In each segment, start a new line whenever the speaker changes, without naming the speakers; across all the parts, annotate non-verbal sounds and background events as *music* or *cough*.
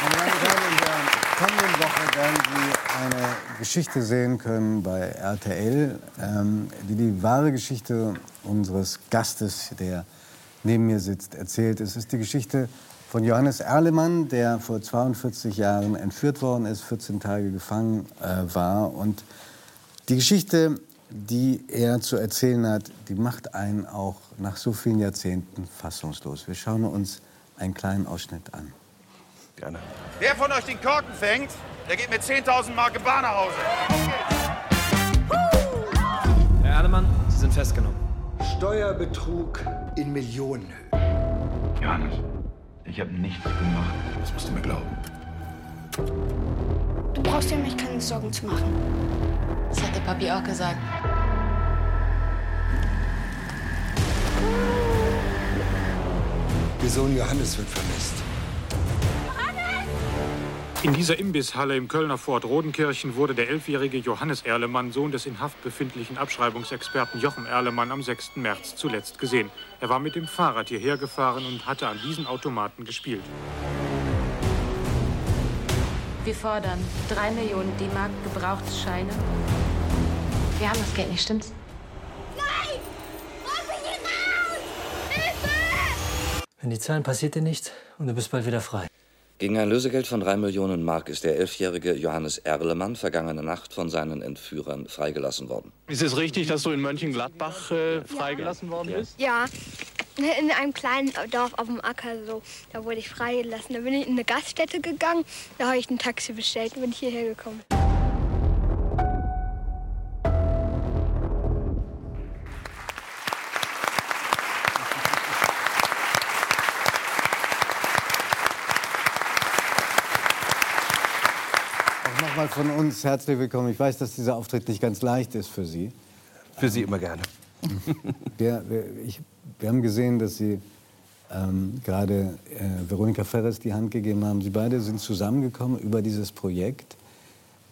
Meine Damen und Herren, kommenden Woche werden Sie eine Geschichte sehen können bei RTL, ähm, die die wahre Geschichte unseres Gastes, der neben mir sitzt, erzählt. Es ist die Geschichte von Johannes Erlemann, der vor 42 Jahren entführt worden ist, 14 Tage gefangen äh, war. Und die Geschichte, die er zu erzählen hat, die macht einen auch nach so vielen Jahrzehnten fassungslos. Wir schauen uns einen kleinen Ausschnitt an.
Gerne.
Wer von euch den Korken fängt, der geht mit 10.000 Mark Bar nach Hause.
Herr Erlemann, Sie sind festgenommen.
Steuerbetrug in Millionenhöhe.
Johannes, ich habe nichts gemacht.
Das musst du mir glauben.
Du brauchst dir um mich keine Sorgen zu machen.
Das hat der Papi auch gesagt.
Ihr Sohn Johannes wird vermisst.
In dieser Imbisshalle im Kölner Fort Rodenkirchen wurde der elfjährige Johannes Erlemann, Sohn des in Haft befindlichen Abschreibungsexperten Jochen Erlemann, am 6. März zuletzt gesehen. Er war mit dem Fahrrad hierher gefahren und hatte an diesen Automaten gespielt.
Wir fordern 3 Millionen D-Mark Gebrauchtscheine. Wir haben das Geld nicht, stimmt's?
Nein! Lass mich hier raus! Hilfe!
Wenn die zahlen, passiert dir nichts und du bist bald wieder frei.
Gegen ein Lösegeld von drei Millionen Mark ist der elfjährige Johannes Erlemann vergangene Nacht von seinen Entführern freigelassen worden.
Ist es richtig, dass du in Mönchengladbach äh, freigelassen worden bist?
Ja, in einem kleinen Dorf auf dem Acker so. Da wurde ich freigelassen. Da bin ich in eine Gaststätte gegangen. Da habe ich ein Taxi bestellt und bin hierher gekommen.
Nochmal von uns herzlich willkommen. Ich weiß, dass dieser Auftritt nicht ganz leicht ist für Sie.
Für Sie immer gerne.
Wir, wir, ich, wir haben gesehen, dass Sie ähm, gerade äh, Veronika Ferres die Hand gegeben haben. Sie beide sind zusammengekommen über dieses Projekt.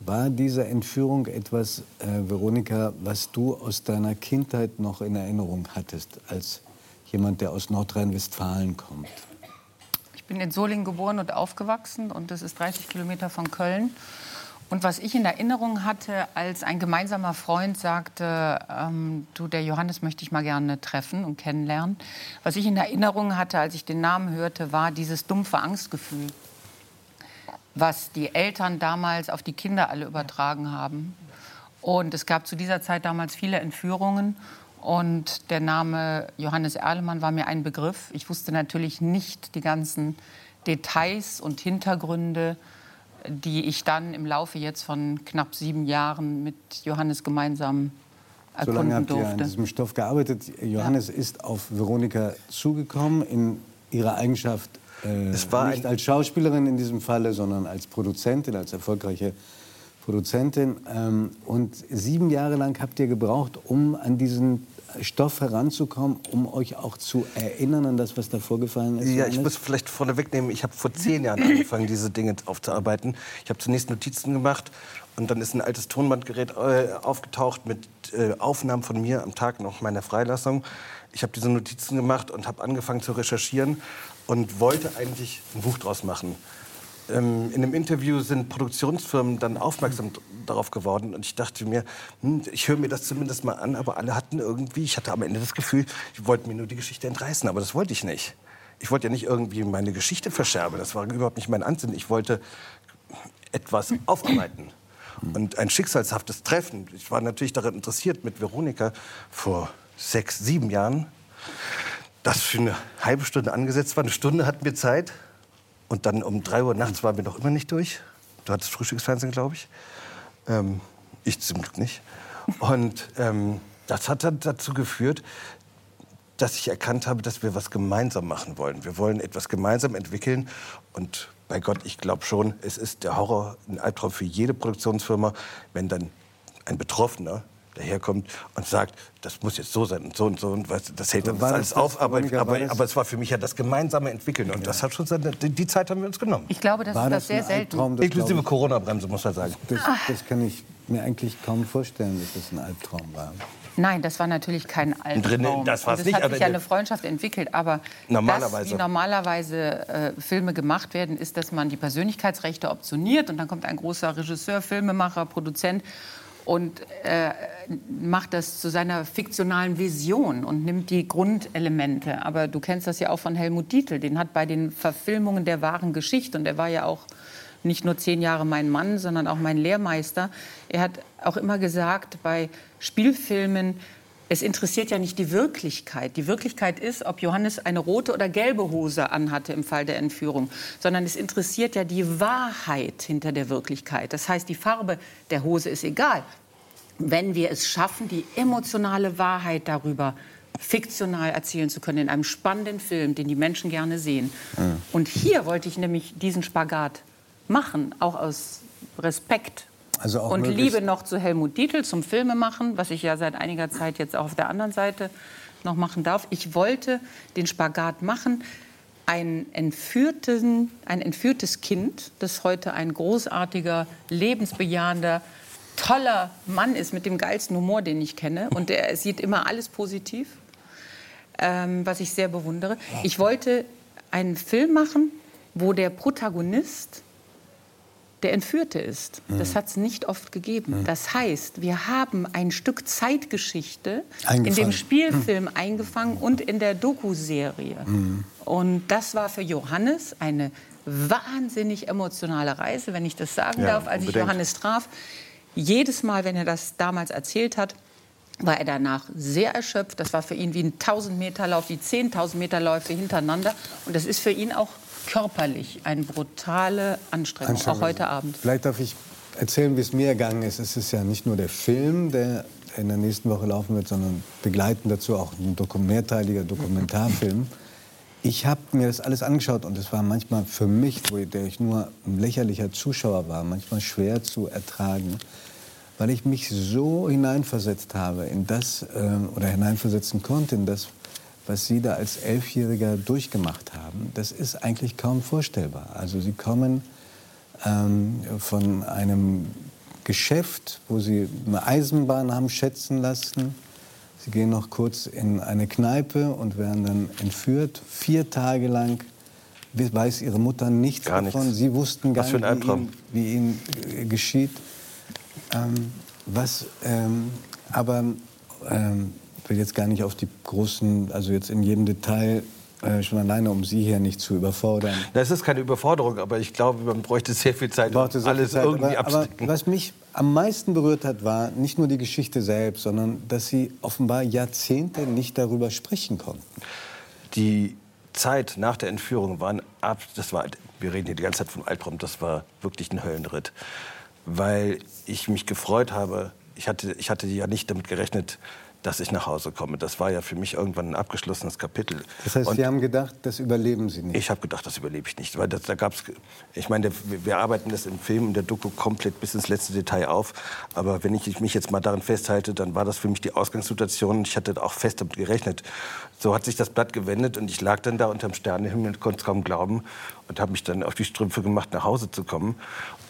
War diese Entführung etwas, äh, Veronika, was du aus deiner Kindheit noch in Erinnerung hattest, als jemand, der aus Nordrhein-Westfalen kommt?
Ich bin in Solingen geboren und aufgewachsen und das ist 30 Kilometer von Köln. Und was ich in Erinnerung hatte, als ein gemeinsamer Freund sagte, ähm, du, der Johannes möchte ich mal gerne treffen und kennenlernen. Was ich in Erinnerung hatte, als ich den Namen hörte, war dieses dumpfe Angstgefühl, was die Eltern damals auf die Kinder alle übertragen haben. Und es gab zu dieser Zeit damals viele Entführungen. Und der Name Johannes Erlemann war mir ein Begriff. Ich wusste natürlich nicht die ganzen Details und Hintergründe, die ich dann im Laufe jetzt von knapp sieben Jahren mit Johannes gemeinsam
So lange
erkunden
habt ihr an
durfte.
diesem Stoff gearbeitet. Johannes ist auf Veronika zugekommen in ihrer Eigenschaft äh,
Es war
nicht als Schauspielerin in diesem Falle, sondern als Produzentin, als erfolgreiche Produzentin. Ähm, und sieben Jahre lang habt ihr gebraucht, um an diesen Stoff heranzukommen, um euch auch zu erinnern an das, was da vorgefallen ist.
Ja, ich muss vielleicht vorne wegnehmen, ich habe vor zehn Jahren angefangen, diese Dinge aufzuarbeiten. Ich habe zunächst Notizen gemacht und dann ist ein altes Tonbandgerät äh, aufgetaucht mit äh, Aufnahmen von mir am Tag noch meiner Freilassung. Ich habe diese Notizen gemacht und habe angefangen zu recherchieren und wollte eigentlich ein Buch draus machen. Ähm, in einem Interview sind Produktionsfirmen dann aufmerksam darauf geworden und ich dachte mir, hm, ich höre mir das zumindest mal an, aber alle hatten irgendwie, ich hatte am Ende das Gefühl, die wollten mir nur die Geschichte entreißen, aber das wollte ich nicht. Ich wollte ja nicht irgendwie meine Geschichte verscherben, das war überhaupt nicht mein Ansinnen. Ich wollte etwas aufarbeiten. Und ein schicksalshaftes Treffen. Ich war natürlich daran interessiert mit Veronika vor sechs, sieben Jahren, das für eine halbe Stunde angesetzt war. Eine Stunde hatten wir Zeit. Und dann um drei Uhr nachts waren wir noch immer nicht durch. Du hattest Frühstücksfernsehen, glaube ich. Ähm, ich zum Glück nicht. Und ähm, das hat dann dazu geführt, dass ich erkannt habe, dass wir was gemeinsam machen wollen. Wir wollen etwas gemeinsam entwickeln. Und bei Gott, ich glaube schon, es ist der Horror, ein Albtraum für jede Produktionsfirma, wenn dann ein Betroffener daherkommt und sagt, das muss jetzt so sein und so und so und was, das hält das
das
alles
das,
auf. Aber, aber, aber es war für mich ja das gemeinsame Entwickeln. Und das hat schon seine, die, die Zeit haben wir uns genommen.
Ich glaube, das
War
ist das
das
sehr selten.
Albtraum? Das
Inklusive. Corona-Bremse, muss man sagen.
Das, das kann ich mir eigentlich kaum vorstellen, dass das ein Albtraum war.
Nein, das war natürlich kein Albtraum.
Drin, das war's
Und es
nicht,
hat sich ja eine Freundschaft entwickelt. Aber
Normalerweise.
Das, wie normalerweise äh, Filme gemacht werden, ist, dass man die Persönlichkeitsrechte optioniert und dann kommt ein großer Regisseur, Filmemacher, Produzent und äh, macht das zu seiner fiktionalen Vision und nimmt die Grundelemente. Aber du kennst das ja auch von Helmut Dietl. Den hat bei den Verfilmungen der wahren Geschichte, und er war ja auch nicht nur zehn Jahre mein Mann, sondern auch mein Lehrmeister. Er hat auch immer gesagt, bei Spielfilmen, es interessiert ja nicht die Wirklichkeit. Die Wirklichkeit ist, ob Johannes eine rote oder gelbe Hose anhatte im Fall der Entführung, sondern es interessiert ja die Wahrheit hinter der Wirklichkeit. Das heißt, die Farbe der Hose ist egal. Wenn wir es schaffen, die emotionale Wahrheit darüber fiktional erzählen zu können in einem spannenden Film, den die Menschen gerne sehen. Und hier wollte ich nämlich diesen Spagat machen, auch aus Respekt
Also
und Liebe noch zu Helmut Dietl, zum Filmemachen, was ich ja seit einiger Zeit jetzt auch auf der anderen Seite noch machen darf. Ich wollte den Spagat machen, ein, entführten, ein entführtes Kind, das heute ein großartiger, lebensbejahender, toller Mann ist mit dem geilsten Humor, den ich kenne. Und er sieht immer alles positiv, ähm, was ich sehr bewundere. Ich wollte einen Film machen, wo der Protagonist der Entführte ist. Das hat es nicht oft gegeben. Das heißt, wir haben ein Stück Zeitgeschichte in dem Spielfilm eingefangen und in der Doku-Serie. Und das war für Johannes eine wahnsinnig emotionale Reise, wenn ich das sagen
Ja,
darf, als ich
unbedingt.
Johannes traf. Jedes Mal, wenn er das damals erzählt hat, war er danach sehr erschöpft. Das war für ihn wie ein 1000-Meter-Lauf, wie 10.000 Meter Läufe hintereinander. Und das ist für ihn auch körperlich eine brutale Anstrengung, auch heute Abend.
Vielleicht darf ich erzählen, wie es mir ergangen ist. Es ist ja nicht nur der Film, der in der nächsten Woche laufen wird, sondern begleitend dazu auch ein mehrteiliger Dokumentarfilm. Ich habe mir das alles angeschaut und es war manchmal für mich, wo ich- der ich nur ein lächerlicher Zuschauer war, manchmal schwer zu ertragen, weil ich mich so hineinversetzt habe in das ähm, oder hineinversetzen konnte in das, was Sie da als Elfjähriger durchgemacht haben. Das ist eigentlich kaum vorstellbar. Also Sie kommen ähm, von einem Geschäft, wo Sie eine Eisenbahn haben schätzen lassen. Sie gehen noch kurz in eine Kneipe und werden dann entführt. Vier Tage lang weiß Ihre Mutter nichts
Gar
davon.
nichts.
Sie wussten gar nicht, wie. Ihnen, wie Ihnen äh, geschieht. Ähm, was, ähm, aber ähm, ich will jetzt gar nicht auf die großen, also jetzt in jedem Detail, äh, schon alleine, um Sie hier nicht zu überfordern.
Das ist keine Überforderung, aber ich glaube, man bräuchte sehr viel Zeit, um alles
viel Zeit.
irgendwie
aber, aber was mich am meisten berührt hat, war nicht nur die Geschichte selbst, sondern dass Sie offenbar Jahrzehnte nicht darüber sprechen konnten.
Die Zeit nach der Entführung war ein ab, das war, wir reden hier die ganze Zeit vom Albtraum, das war wirklich ein Höllenritt, weil ich mich gefreut habe. Ich hatte, ich hatte ja nicht damit gerechnet, dass ich nach Hause komme. Das war ja für mich irgendwann ein abgeschlossenes Kapitel.
Das heißt,
Und
Sie haben gedacht, das überleben Sie nicht.
ich habe gedacht, das überlebe ich nicht, weil das, da gab's, ich meine, wir, arbeiten das im Film, in der Doku komplett bis ins letzte Detail auf. Aber wenn ich mich jetzt mal daran festhalte, dann war das für mich die Ausgangssituation. Ich hatte auch fest damit gerechnet. So hat sich das Blatt gewendet und ich lag dann da unterm Sternenhimmel und konnte es kaum glauben und habe mich dann auf die Strümpfe gemacht, nach Hause zu kommen.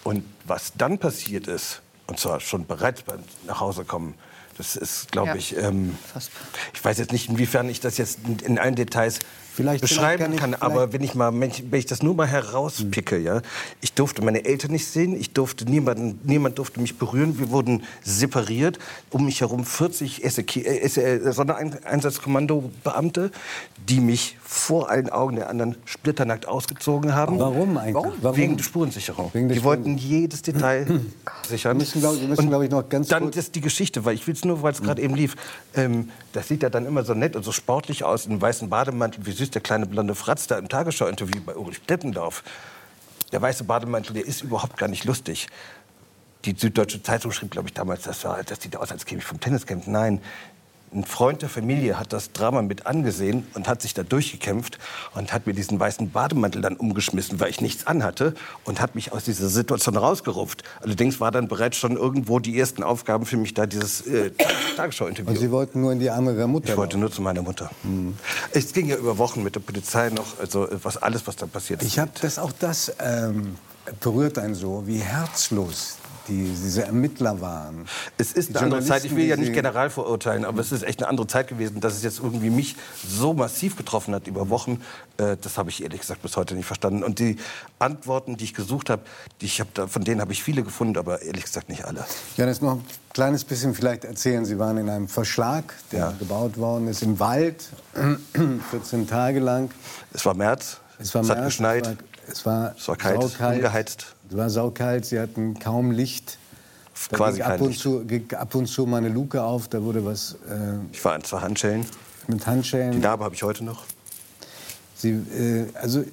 Und was dann passiert ist, und zwar schon bereits beim nach Hause kommen, das ist, glaube
Ja.
ich, ähm, ich weiß jetzt nicht, inwiefern ich das jetzt in, in allen Details
Vielleicht-
beschreiben
kann ich-
kann, aber wenn ich mal, wenn ich, wenn ich das nur mal herauspicke, ja, ich durfte meine Eltern nicht sehen, ich durfte niemanden, niemand durfte mich berühren, wir wurden separiert, um mich herum 40 SEK, äh, SE, Sondereinsatzkommando-Beamte, die mich vor allen Augen der anderen splitternackt ausgezogen haben.
Warum eigentlich? Warum?
Wegen der Spurensicherung.
Wegen der
die wollten jedes Detail sichern.
Wir müssen, glaub, glaube ich, noch ganz
dann ist die Geschichte, weil ich will es nur, weil es gerade eben lief. Ähm, das sieht ja dann immer so nett und so sportlich aus, in weißen Bademantel, wie süß der kleine blonde Fratz da im Tagesschau-Interview bei Ulrich Deppendorf. Der weiße Bademantel, der ist überhaupt gar nicht lustig. Die Süddeutsche Zeitung schrieb, glaube ich, damals, das, war, das sieht aus, als käme ich vom Tenniscamp. Nein, ein Freund der Familie hat das Drama mit angesehen und hat sich da durchgekämpft und hat mir diesen weißen Bademantel dann umgeschmissen, weil ich nichts anhatte und hat mich aus dieser Situation rausgerupft. Allerdings war dann bereits schon irgendwo die ersten Aufgaben für mich da, dieses äh, Tagesschau-Interview.
Und Sie wollten nur in die Arme Ihrer Mutter.
Ich wollte nur zu meiner Mutter. Es ging ja über Wochen mit der Polizei noch, also äh, was alles, was da passiert ist.
Ich habe das auch das ähm, berührt einen so, wie herzlos die diese Ermittler waren.
Es ist eine andere Zeit. Ich will ja nicht general verurteilen, aber es ist echt eine andere Zeit gewesen, dass es jetzt irgendwie mich so massiv getroffen hat über Wochen. Äh, das habe ich ehrlich gesagt bis heute nicht verstanden. Und die Antworten, die ich gesucht habe, die ich hab da, von denen habe ich viele gefunden, aber ehrlich gesagt nicht alle.
Ja, das noch ein kleines bisschen vielleicht erzählen. Sie waren in einem Verschlag, der gebaut worden ist im Wald, *clears throat* 14 Tage lang.
Es war März.
Es war
Es hat
März,
geschneit.
Es war,
Es war kalt,
saukalt.
ungeheizt.
Es war saukalt. Sie hatten kaum Licht. Da
Quasi
ging ab und zu ging ab und zu mal eine Luke auf. Da wurde was äh,
Ich war zwei Handschellen.
mit Handschellen.
Die Narbe habe ich heute noch.
Sie, äh, also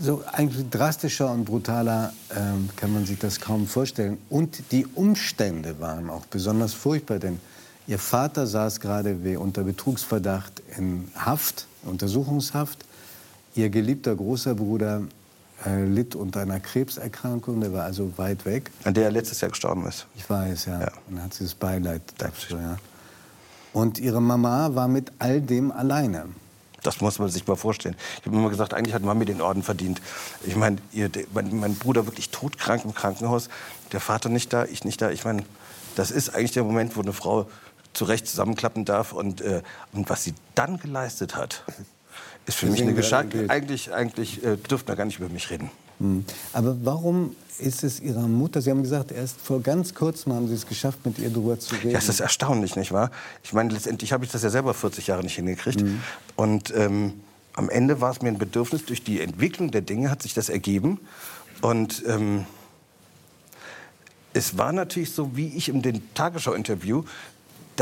so eigentlich drastischer und brutaler ähm, kann man sich das kaum vorstellen. Und die Umstände waren auch besonders furchtbar, denn ihr Vater saß gerade wie unter Betrugsverdacht in Haft, Untersuchungshaft. Ihr geliebter großer Bruder äh, litt unter einer Krebserkrankung, der war also weit weg.
An der er letztes Jahr gestorben ist.
Ich weiß, ja. Und dann hat sie das Beileid dafür, ja. Und ihre Mama war mit all dem alleine.
Das muss man sich mal vorstellen. Ich habe immer gesagt, eigentlich hat Mami den Orden verdient. Ich meine, mein, mein Bruder wirklich todkrank im Krankenhaus, der Vater nicht da, ich nicht da. Ich meine, das ist eigentlich der Moment, wo eine Frau zurecht zusammenklappen darf. Und, äh, und was sie dann geleistet hat, ist für mich eine Geschenk.
Bild.
Eigentlich, eigentlich äh, dürften wir gar nicht über mich reden.
Hm. Aber warum ist es Ihrer Mutter, Sie haben gesagt, erst vor ganz kurzem haben Sie es geschafft, mit ihr darüber zu reden.
Ja, es ist erstaunlich, nicht wahr? Ich meine, letztendlich habe ich das ja selber 40 Jahre nicht hingekriegt.
Mhm.
Und ähm, am Ende war es mir ein Bedürfnis, durch die Entwicklung der Dinge hat sich das ergeben. Und ähm, es war natürlich so, wie ich in dem Tagesschau-Interview,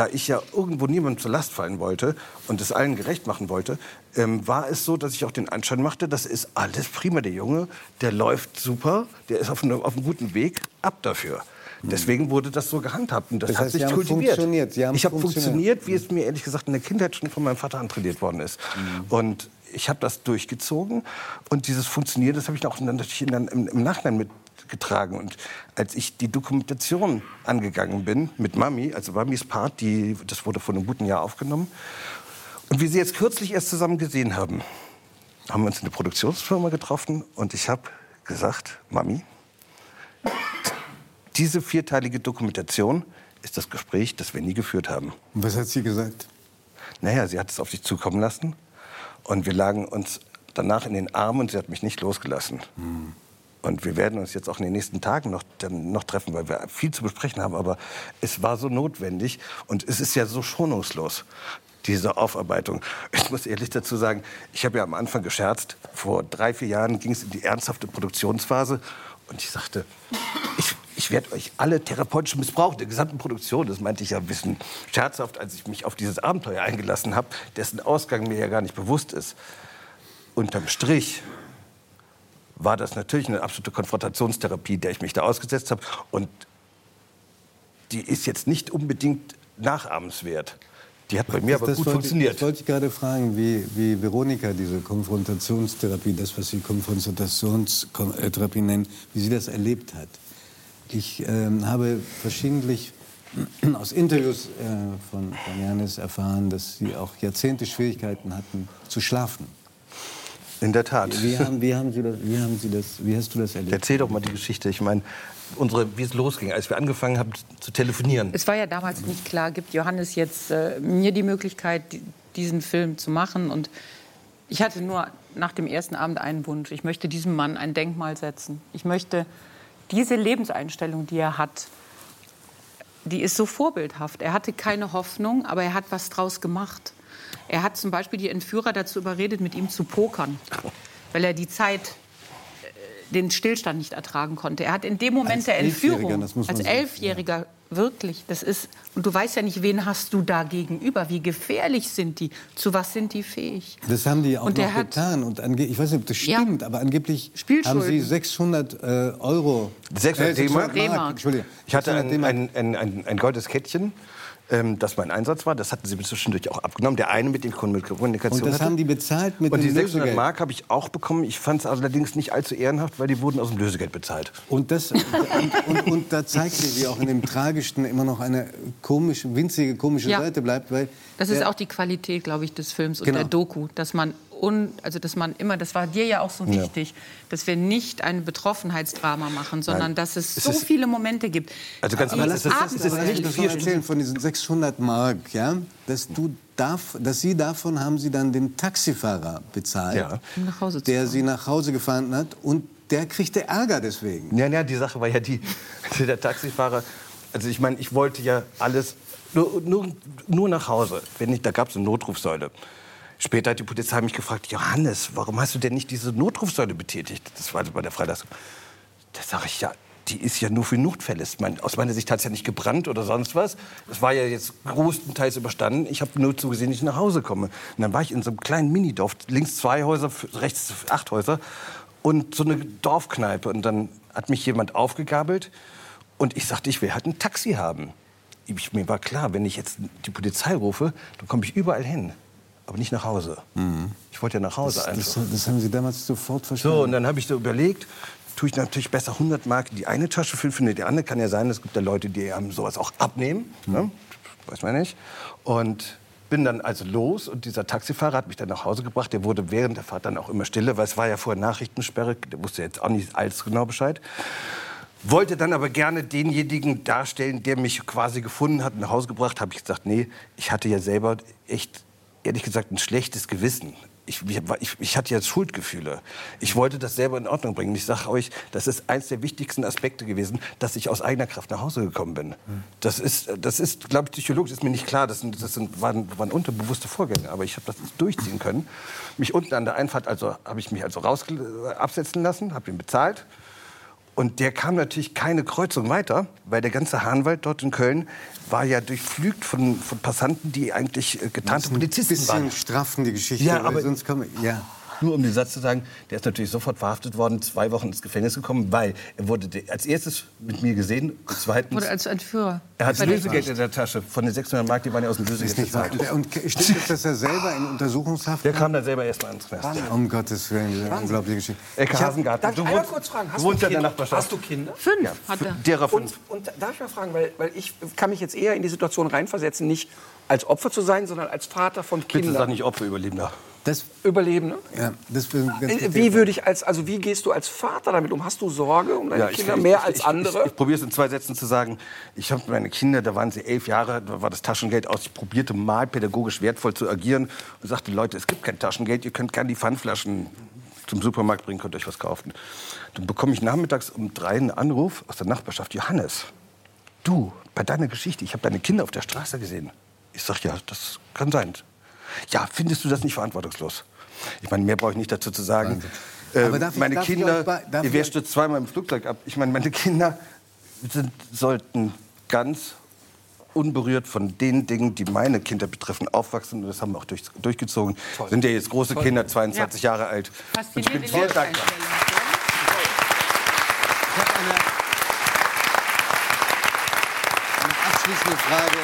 da ich ja irgendwo niemandem zur Last fallen wollte und es allen gerecht machen wollte, ähm, war es so, dass ich auch den Anschein machte, das ist alles prima. Der Junge, der läuft super, der ist auf, einem- auf einem guten Weg, ab dafür. Deswegen wurde das so gehandhabt und das,
Das
hat
heißt,
sich
Sie haben
kultiviert.
funktioniert. Sie haben
ich habe
funktioniert.
wie es mir ehrlich gesagt in der Kindheit schon von meinem Vater antrainiert worden ist. Und ich habe das durchgezogen und dieses Funktionieren, das habe ich auch natürlich in, im, im Nachhinein mitgetragen. Und als ich die Dokumentation angegangen bin mit Mami, also Mamis Part, die, das wurde vor einem guten Jahr aufgenommen, und wir sie jetzt kürzlich erst zusammen gesehen haben, haben wir uns in der Produktionsfirma getroffen und ich habe gesagt, Mami, diese vierteilige Dokumentation ist das Gespräch, das wir nie geführt haben.
Und was hat sie gesagt?
Naja, sie hat es auf sich zukommen lassen und wir lagen uns danach in den Armen und sie hat mich nicht losgelassen. Und wir werden uns jetzt auch in den nächsten Tagen noch, dann noch treffen, weil wir viel zu besprechen haben. Aber es war so notwendig und es ist ja so schonungslos, diese Aufarbeitung. Ich muss ehrlich dazu sagen, ich habe ja am Anfang gescherzt. Vor drei, vier Jahren ging es in die ernsthafte Produktionsphase. Und ich sagte, ich, ich werde euch alle therapeutisch missbrauchen, der gesamten Produktion. Das meinte ich ja ein bisschen scherzhaft, als ich mich auf dieses Abenteuer eingelassen habe, dessen Ausgang mir ja gar nicht bewusst ist. Unterm Strich war das natürlich eine absolute Konfrontationstherapie, der ich mich da ausgesetzt habe. Und die ist jetzt nicht unbedingt nachahmenswert. Die hat bei mir aber
Das
gut
wollte,
funktioniert.
Das wollte ich gerade fragen, wie, wie Veronika diese Konfrontationstherapie, das, was Sie Konfrontationstherapie nennen, wie sie das erlebt hat. Ich ähm, habe verschiedentlich *clears throat* aus Interviews äh, von, von Janis erfahren, dass Sie auch Jahrzehnte Schwierigkeiten hatten zu schlafen.
In der Tat.
Wie, haben, wie, haben Sie das, wie haben Sie das, wie hast du das erlebt?
Erzähl doch mal die Geschichte. Ich meine, unsere, wie es losging, als wir angefangen haben zu telefonieren.
Es war ja damals nicht klar, gibt Johannes jetzt äh, mir die Möglichkeit, di- diesen Film zu machen. Und ich hatte nur nach dem ersten Abend einen Wunsch. Ich möchte diesem Mann ein Denkmal setzen. Ich möchte diese Lebenseinstellung, die er hat, die ist so vorbildhaft. Er hatte keine Hoffnung, aber er hat was draus gemacht. Er hat zum Beispiel die Entführer dazu überredet, mit ihm zu pokern, *laughs* weil er die Zeit, äh, den Stillstand nicht ertragen konnte. Er hat in dem Moment
Als
der Entführung, als Elfjähriger, wirklich, das ist, und du weißt ja nicht, wen hast du da gegenüber, wie gefährlich sind die, zu was sind die fähig.
Das haben die auch
Und
noch
hat-
getan. Und ange ich weiß nicht, ob das stimmt, aber angeblich haben sie 600 äh, Euro.
600
äh,
D-Mark?
Entschuldigung.
Ich hatte
600
ein, ein, ein, ein, ein goldenes Kettchen, ähm, das mein Einsatz war. Das hatten sie mir zwischendurch auch abgenommen. Der eine mit den Kommunikation
Und das
hatte.
haben die bezahlt mit
Und die
dem
600
Lösegeld.
Mark habe ich auch bekommen. Ich fand es allerdings nicht allzu ehrenhaft, weil die wurden aus dem Lösegeld bezahlt.
Und, das, und, und, und da zeigt sie, wie auch in dem Tragischsten immer noch eine komische, winzige, komische
Ja.
Seite bleibt. Weil
Das ist
der-
auch die Qualität, glaube ich, des Films und
Genau.
der Doku, dass man und also dass man immer, das war dir ja auch so
Ja.
wichtig, dass wir nicht ein Betroffenheitsdrama machen, sondern
Nein.
dass es,
Es
so
ist-
viele Momente gibt.
Also ganz
uns das, das nicht viel erzählen von diesen 600 Mark, ja, dass du darf, dass Sie davon haben Sie dann den Taxifahrer bezahlt,
Ja.
Um nach Hause zu
der. Sie nach Hause gefahren hat und der kriegte Ärger deswegen.
Ja, ja, die Sache war ja die, *laughs* der Taxifahrer, also ich meine, ich wollte ja alles, nur, nur, nur nach Hause. Wenn nicht, da gab es eine Notrufsäule. Später hat die Polizei mich gefragt, Johannes, warum hast du denn nicht diese Notrufsäule betätigt? Das war bei der Freilassung. Da sage ich, ja, die ist ja nur für Notfälle. Mein, aus meiner Sicht hat es ja nicht gebrannt oder sonst was. Es war ja jetzt größtenteils überstanden. Ich habe nur zugesehen, dass ich nach Hause komme. Und dann war ich in so einem kleinen Minidorf, links zwei Häuser, rechts acht Häuser und so eine Dorfkneipe. Und dann hat mich jemand aufgegabelt und ich sagte, ich will halt ein Taxi haben. Ich, mir war klar, wenn ich jetzt die Polizei rufe, dann komme ich überall hin. Aber nicht nach Hause. Ich wollte ja nach Hause
Das,
einfach.
das, das haben Sie damals sofort verstanden.
So, und dann habe ich so überlegt, tue ich natürlich besser 100 Mark in die eine Tasche für die andere. Kann ja sein, es gibt ja Leute, die haben sowas auch abnehmen. Ne? Weiß man nicht. Und bin dann also los und dieser Taxifahrer hat mich dann nach Hause gebracht. Der wurde während der Fahrt dann auch immer stille, weil es war ja vorher Nachrichtensperre. Der wusste jetzt auch nicht alles genau Bescheid. Wollte dann aber gerne denjenigen darstellen, der mich quasi gefunden hat und nach Hause gebracht. Habe ich gesagt, nee, ich hatte ja selber echt, ehrlich gesagt, ein schlechtes Gewissen. Ich, ich, ich, hatte ja Schuldgefühle. Ich wollte das selber in Ordnung bringen. Ich sage euch, das ist eins der wichtigsten Aspekte gewesen, dass ich aus eigener Kraft nach Hause gekommen bin. Das ist, das ist glaube ich, psychologisch ist mir nicht klar. Das, sind, das sind, waren, waren unterbewusste Vorgänge. Aber ich habe das durchziehen können. Mich unten an der Einfahrt, also habe ich mich also raus absetzen lassen, habe ihn bezahlt. Und der kam natürlich keine Kreuzung weiter, weil der ganze Hahnwald dort in Köln war ja durchflügt von, von Passanten, die eigentlich äh, getarnte
ein
Polizisten
bisschen
waren.
straffen die Geschichte,
Ja, aber
sonst kommen ja.
Nur um den Satz zu sagen, der ist natürlich sofort verhaftet worden, zwei Wochen ins Gefängnis gekommen, weil er wurde de- als erstes mit mir gesehen und zweitens
Wurde als Entführer.
er hat Lösegeld in der Tasche von den 600 Mark, die waren ja aus dem Lösegeld
Ist nicht wahr.
bezahlt.
Und stimmt es, dass er selber in Untersuchungshaft
Der kam dann selber erstmal ins Knast. ja.
Um Gottes Willen, diese unglaubliche Geschichte.
Ecke Hasengarten.
Darf ich
Du wohnst,
kurz fragen?
du
Hast
wohnst
du
ja in der
Kinder?
Nachbarschaft.
Hast du Kinder?
Fünf
Ja,
hat er.
derer fünf.
Und, und darf ich mal fragen, weil, weil ich kann mich jetzt eher in die Situation reinversetzen, nicht als Opfer zu sein, sondern als Vater von
Bitte
Kindern.
sag nicht Opferüberlebender.
Das,
Überlebende.
ja, das
Äh, Wie würde ich als, also wie gehst du als Vater damit um? Hast du Sorge um deine
Ja,
Kinder
ich-
mehr
ich-
als
ich,
andere?
Ich, ich probiere es in zwei Sätzen zu sagen. Ich habe meine Kinder, da waren sie elf Jahre, da war das Taschengeld aus. Ich probierte mal pädagogisch wertvoll zu agieren und sagte, Leute, es gibt kein Taschengeld, ihr könnt gerne die Pfandflaschen zum Supermarkt bringen, könnt euch was kaufen. Dann bekomme ich nachmittags um drei einen Anruf aus der Nachbarschaft. Johannes, du, bei deiner Geschichte, ich habe deine Kinder auf der Straße gesehen. Ich sage, ja, das kann sein. Ja, findest du das nicht verantwortungslos? Ich meine, mehr brauche ich nicht dazu zu sagen. Äh,
Aber darf ich-
meine
ich
Kinder,
bei- darf
wer
ich-
stürzt zweimal im Flugzeug ab? Ich meine, meine Kinder sind, sollten ganz unberührt von den Dingen, die meine Kinder betreffen, aufwachsen. Und das haben wir auch durch, durchgezogen. Sind ja jetzt große Kinder, 22 Jahre alt. Und ich bin sehr dankbar.
Eine abschließende Frage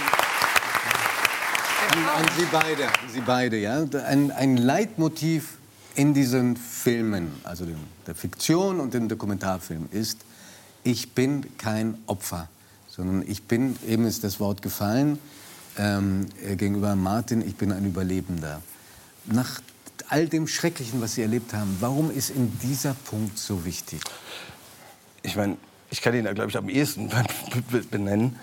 an, Sie beide. Sie beide ja? ein, ein Leitmotiv in diesen Filmen, also dem, der Fiktion und dem Dokumentarfilm, ist, ich bin kein Opfer, sondern ich bin, eben ist das Wort gefallen, ähm, äh, gegenüber Martin, ich bin ein Überlebender. Nach all dem Schrecklichen, was Sie erlebt haben, warum ist Ihnen dieser Punkt so wichtig?
Ich meine, ich kann ihn da, glaube ich, am ehesten *laughs* benennen.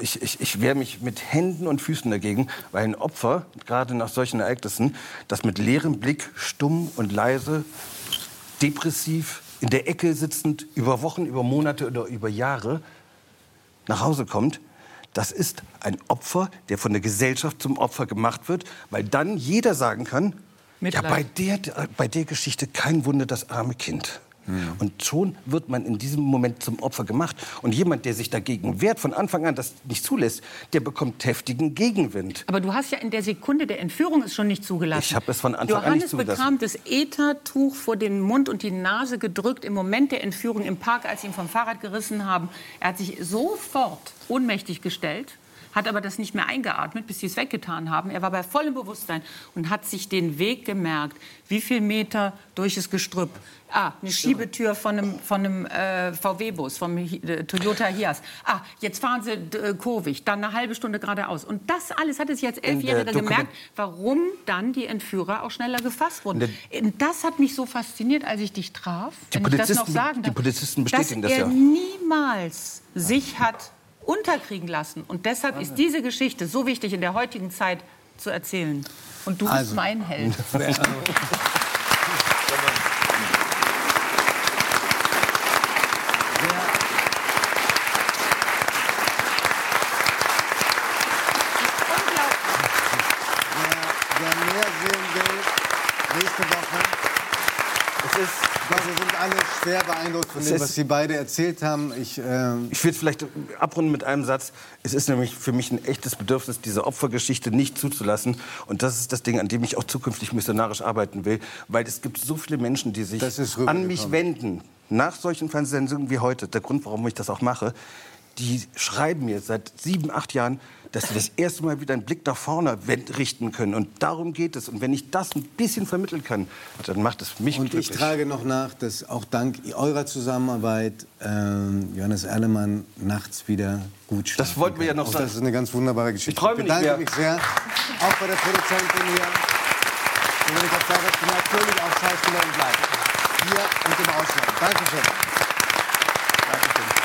Ich, ich, ich wehre mich mit Händen und Füßen dagegen, weil ein Opfer, gerade nach solchen Ereignissen, das mit leerem Blick, stumm und leise, depressiv, in der Ecke sitzend, über Wochen, über Monate oder über Jahre nach Hause kommt, das ist ein Opfer, der von der Gesellschaft zum Opfer gemacht wird, weil dann jeder sagen kann,
Mitleid.
ja, bei der, bei der Geschichte kein Wunder, das arme Kind. Und schon wird man in diesem Moment zum Opfer gemacht. Und jemand, der sich dagegen wehrt, von Anfang an das nicht zulässt, der bekommt heftigen Gegenwind.
Aber du hast ja in der Sekunde der Entführung es schon nicht zugelassen.
Ich habe es von Anfang an nicht
Johannes
zugelassen.
bekam das Ethertuch vor den Mund und die Nase gedrückt im Moment der Entführung im Park, als sie ihn vom Fahrrad gerissen haben. Er hat sich sofort ohnmächtig gestellt, hat aber das nicht mehr eingeatmet, bis sie es weggetan haben. Er war bei vollem Bewusstsein und hat sich den Weg gemerkt, wie viel Meter durch das Gestrüpp. Ah, eine Schiebetür von einem, von einem äh, VW-Bus, vom äh, Toyota Hiace. Ah, jetzt fahren sie äh, kurvig, dann eine halbe Stunde geradeaus. Und das alles hat es jetzt Elfjähriger gemerkt, warum dann die Entführer auch schneller gefasst wurden. Das hat mich so fasziniert, als ich dich traf,
Die
wenn ich das noch
Polizisten-
sagen
die
darf,
Polizisten bestätigen
dass
das
er
ja.
niemals sich hat unterkriegen lassen. Und deshalb ist diese Geschichte so wichtig in der heutigen Zeit zu erzählen. Und du
Also-
bist mein Held. *laughs* *laughs* *laughs*
Wer mehr sehen will, nächste Woche.
Es ist,
ich glaube, wir sind alle schwer beeindruckt von dem, was Sie beide erzählt haben. Ich, ähm,
Ich will vielleicht abrunden mit einem Satz. Es ist nämlich für mich ein echtes Bedürfnis, diese Opfergeschichte nicht zuzulassen. Und das ist das Ding, an dem ich auch zukünftig missionarisch arbeiten will. Weil es gibt so viele Menschen, die sich an mich wenden. Nach solchen Fernsehsendungen wie heute, der Grund, warum ich das auch mache, die schreiben mir seit sieben, acht Jahren, dass sie das erste Mal wieder einen Blick nach vorne richten können. Und darum geht es. Und wenn ich das ein bisschen vermitteln kann, dann macht es mich
Und
glücklich.
ich trage noch nach, dass auch dank eurer Zusammenarbeit ähm, Johannes Erlemann nachts wieder gut schlafen
Das wollten wir ja noch
Auch
sagen.
Das ist eine ganz wunderbare Geschichte.
Ich nicht
bedanke
mehr.
mich sehr, auch bei der Produzentin hier. Dominika Ferrer, die natürlich auch Schauspielerin bleibt. Hier und im Ausland. Dankeschön.